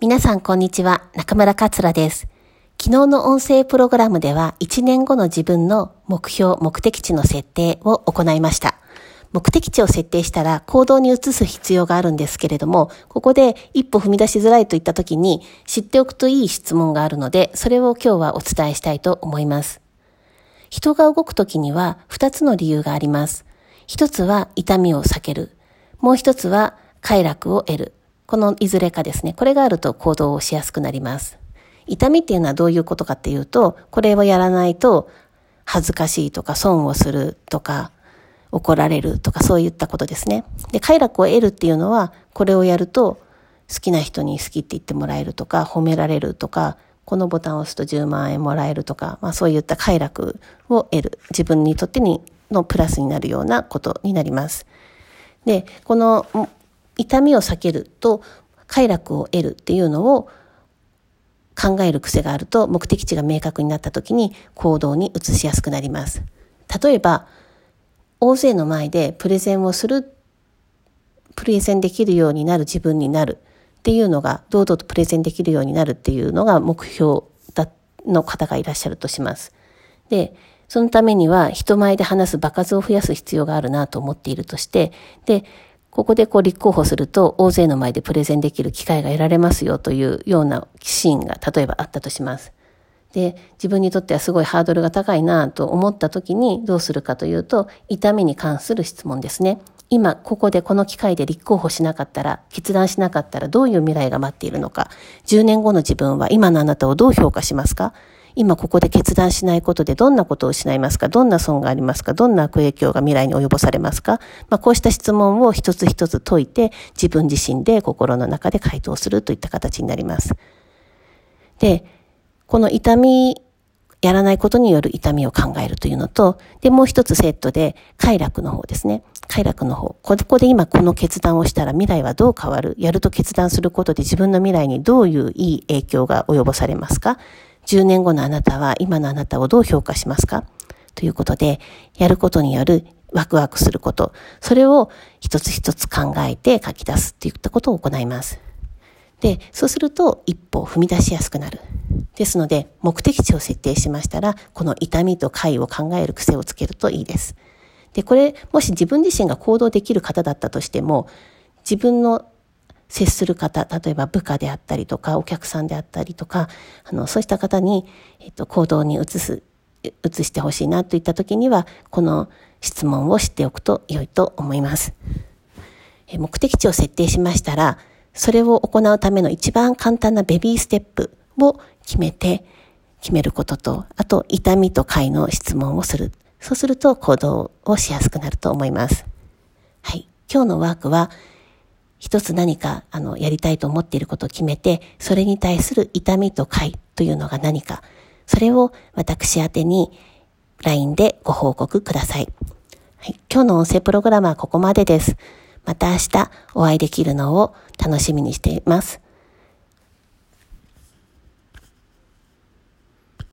皆さんこんにちは、中村桂です。昨日の音声プログラムでは1年後の自分の目標、目的地の設定を行いました。目的地を設定したら行動に移す必要があるんですけれども、ここで一歩踏み出しづらいといった時に知っておくといい質問があるので、それを今日はお伝えしたいと思います。人が動く時には2つの理由があります。一つは痛みを避ける。もう一つは快楽を得る。このいずれかですね。これがあると行動をしやすくなります。痛みっていうのはどういうことかっていうと、これをやらないと恥ずかしいとか損をするとか怒られるとかそういったことですね。で、快楽を得るっていうのは、これをやると好きな人に好きって言ってもらえるとか、褒められるとか、このボタンを押すと10万円もらえるとか、まあそういった快楽を得る。自分にとってにのプラスになるようなことになります。で、この痛みを避けると快楽を得るっていうのを考える癖があると目的地が明確になった時に行動に移しやすくなります。例えば、大勢の前でプレゼンをする、プレゼンできるようになる自分になるっていうのが、堂々とプレゼンできるようになるっていうのが目標だの方がいらっしゃるとします。で、そのためには人前で話す場数を増やす必要があるなと思っているとして、で、ここでこう立候補すると大勢の前でプレゼンできる機会が得られますよというようなシーンが例えばあったとします。で、自分にとってはすごいハードルが高いなと思った時にどうするかというと、痛みに関する質問ですね。今、ここでこの機会で立候補しなかったら、決断しなかったらどういう未来が待っているのか、10年後の自分は今のあなたをどう評価しますか？今ここで決断しないことでどんなことを失いますか？どんな損がありますか？どんな悪影響が未来に及ぼされますか？まあ、こうした質問を一つ一つ解いて自分自身で心の中で回答するといった形になります。で、この痛み、やらないことによる痛みを考えるというのと、で、もう一つセットで快楽の方ですね。快楽の方。ここで今この決断をしたら未来はどう変わる？やると決断することで自分の未来にどういういい影響が及ぼされますか？10年後のあなたは今のあなたをどう評価しますか？ということで、やることによるワクワクすること、それを一つ一つ考えて書き出すっていったことを行います。で、そうすると一歩踏み出しやすくなる。ですので、目的地を設定しましたら、この痛みと快を考える癖をつけるといいです。で、これ、もし自分自身が行動できる方だったとしても、自分の接する方、例えば部下であったりとか、お客さんであったりとか、あの、そうした方に、えっと、行動に移す、移してほしいなといった時には、この質問を知っておくと良いと思います。目的地を設定しましたら、それを行うための一番簡単なベビーステップを決めて、決めることと、あと、痛みと快の質問をする。そうすると行動をしやすくなると思います。はい。今日のワークは、一つ何か、あの、やりたいと思っていることを決めて、それに対する痛みと快というのが何か、それを私宛に LINE でご報告ください。はい、今日の音声プログラムはここまでです。また明日お会いできるのを楽しみにしています。